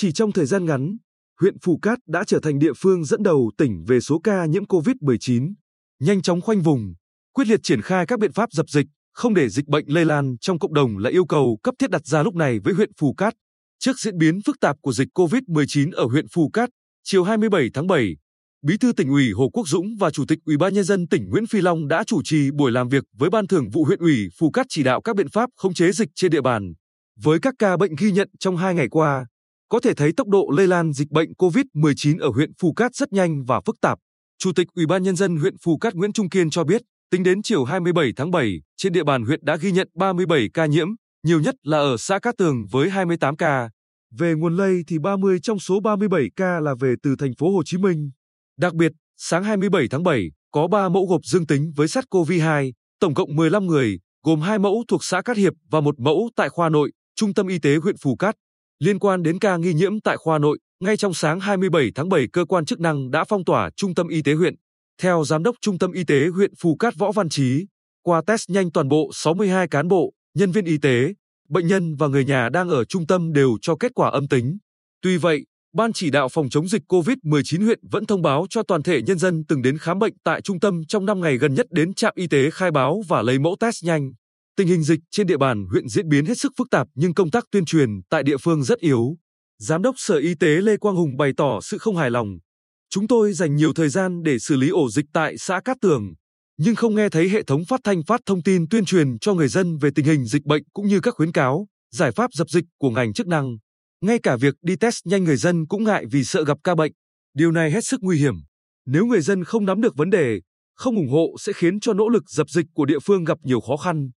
Chỉ trong thời gian ngắn, huyện Phù Cát đã trở thành địa phương dẫn đầu tỉnh về số ca nhiễm COVID-19. Nhanh chóng khoanh vùng, quyết liệt triển khai các biện pháp dập dịch, không để dịch bệnh lây lan trong cộng đồng là yêu cầu cấp thiết đặt ra lúc này với huyện Phù Cát. Trước diễn biến phức tạp của dịch COVID-19 ở huyện Phù Cát, chiều 27 tháng 7, Bí thư tỉnh ủy Hồ Quốc Dũng và Chủ tịch Ủy ban nhân dân tỉnh Nguyễn Phi Long đã chủ trì buổi làm việc với Ban Thường vụ huyện ủy Phù Cát chỉ đạo các biện pháp khống chế dịch trên địa bàn. Với các ca bệnh ghi nhận trong hai ngày qua, có thể thấy tốc độ lây lan dịch bệnh COVID-19 ở huyện Phù Cát rất nhanh và phức tạp. Chủ tịch Ủy ban nhân dân huyện Phù Cát Nguyễn Trung Kiên cho biết, tính đến chiều 27 tháng 7, trên địa bàn huyện đã ghi nhận 37 ca nhiễm, nhiều nhất là ở xã Cát Tường với 28 ca. Về nguồn lây thì 30 trong số 37 ca là về từ thành phố Hồ Chí Minh. Đặc biệt, sáng 27 tháng 7, có 3 mẫu gộp dương tính với SARS-CoV-2, tổng cộng 15 người, gồm 2 mẫu thuộc xã Cát Hiệp và một mẫu tại khoa nội, Trung tâm Y tế huyện Phù Cát. Liên quan đến ca nghi nhiễm tại khoa nội, ngay trong sáng 27 tháng 7 cơ quan chức năng đã phong tỏa Trung tâm Y tế huyện. Theo Giám đốc Trung tâm Y tế huyện Phù Cát Võ Văn Trí, qua test nhanh toàn bộ 62 cán bộ, nhân viên y tế, bệnh nhân và người nhà đang ở trung tâm đều cho kết quả âm tính. Tuy vậy, Ban chỉ đạo phòng chống dịch COVID-19 huyện vẫn thông báo cho toàn thể nhân dân từng đến khám bệnh tại trung tâm trong 5 ngày gần nhất đến trạm y tế khai báo và lấy mẫu test nhanh. Tình hình dịch trên địa bàn huyện diễn biến hết sức phức tạp nhưng công tác tuyên truyền tại địa phương rất yếu. Giám đốc Sở Y tế Lê Quang Hùng bày tỏ sự không hài lòng. Chúng tôi dành nhiều thời gian để xử lý ổ dịch tại xã Cát Tường, nhưng không nghe thấy hệ thống phát thanh phát thông tin tuyên truyền cho người dân về tình hình dịch bệnh cũng như các khuyến cáo, giải pháp dập dịch của ngành chức năng. Ngay cả việc đi test nhanh người dân cũng ngại vì sợ gặp ca bệnh. Điều này hết sức nguy hiểm. Nếu người dân không nắm được vấn đề, không ủng hộ sẽ khiến cho nỗ lực dập dịch của địa phương gặp nhiều khó khăn.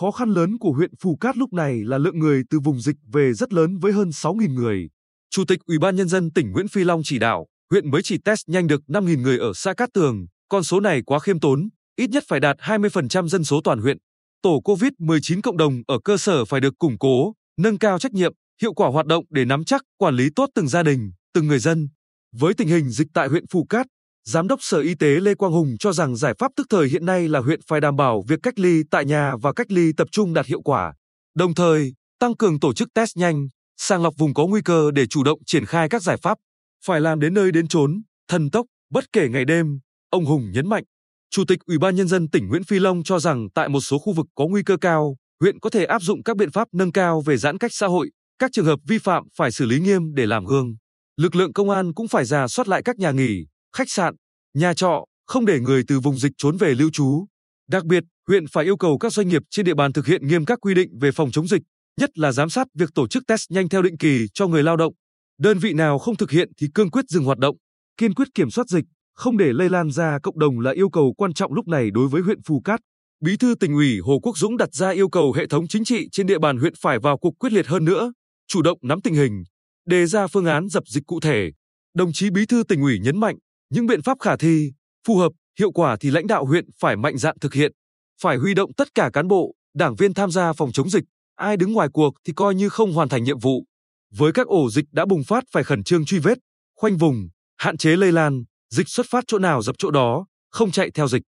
Khó khăn lớn của huyện Phù Cát lúc này là lượng người từ vùng dịch về rất lớn với hơn 6.000 người. Chủ tịch Ủy ban Nhân dân tỉnh Nguyễn Phi Long chỉ đạo, huyện mới chỉ test nhanh được 5.000 người ở xã Cát Tường, con số này quá khiêm tốn, ít nhất phải đạt 20% dân số toàn huyện. Tổ COVID-19 cộng đồng ở cơ sở phải được củng cố, nâng cao trách nhiệm, hiệu quả hoạt động để nắm chắc, quản lý tốt từng gia đình, từng người dân. Với tình hình dịch tại huyện Phù Cát, Giám đốc Sở Y tế Lê Quang Hùng cho rằng giải pháp tức thời hiện nay là huyện phải đảm bảo việc cách ly tại nhà và cách ly tập trung đạt hiệu quả. Đồng thời, tăng cường tổ chức test nhanh, sàng lọc vùng có nguy cơ để chủ động triển khai các giải pháp. Phải làm đến nơi đến chốn, thần tốc, bất kể ngày đêm, ông Hùng nhấn mạnh. Chủ tịch Ủy ban Nhân dân tỉnh Nguyễn Phi Long cho rằng tại một số khu vực có nguy cơ cao, huyện có thể áp dụng các biện pháp nâng cao về giãn cách xã hội, các trường hợp vi phạm phải xử lý nghiêm để làm gương. Lực lượng công an cũng phải ra soát lại các nhà nghỉ, khách sạn, nhà trọ, không để người từ vùng dịch trốn về lưu trú. Đặc biệt, huyện phải yêu cầu các doanh nghiệp trên địa bàn thực hiện nghiêm các quy định về phòng chống dịch, nhất là giám sát việc tổ chức test nhanh theo định kỳ cho người lao động. Đơn vị nào không thực hiện thì cương quyết dừng hoạt động, kiên quyết kiểm soát dịch, không để lây lan ra cộng đồng là yêu cầu quan trọng lúc này đối với huyện Phù Cát. Bí thư tỉnh ủy Hồ Quốc Dũng đặt ra yêu cầu hệ thống chính trị trên địa bàn huyện phải vào cuộc quyết liệt hơn nữa, chủ động nắm tình hình, đề ra phương án dập dịch cụ thể. Đồng chí Bí thư tỉnh ủy nhấn mạnh, những biện pháp khả thi, phù hợp, hiệu quả thì lãnh đạo huyện phải mạnh dạn thực hiện, phải huy động tất cả cán bộ, đảng viên tham gia phòng chống dịch, ai đứng ngoài cuộc thì coi như không hoàn thành nhiệm vụ. Với các ổ dịch đã bùng phát phải khẩn trương truy vết, khoanh vùng, hạn chế lây lan, dịch xuất phát chỗ nào dập chỗ đó, không chạy theo dịch.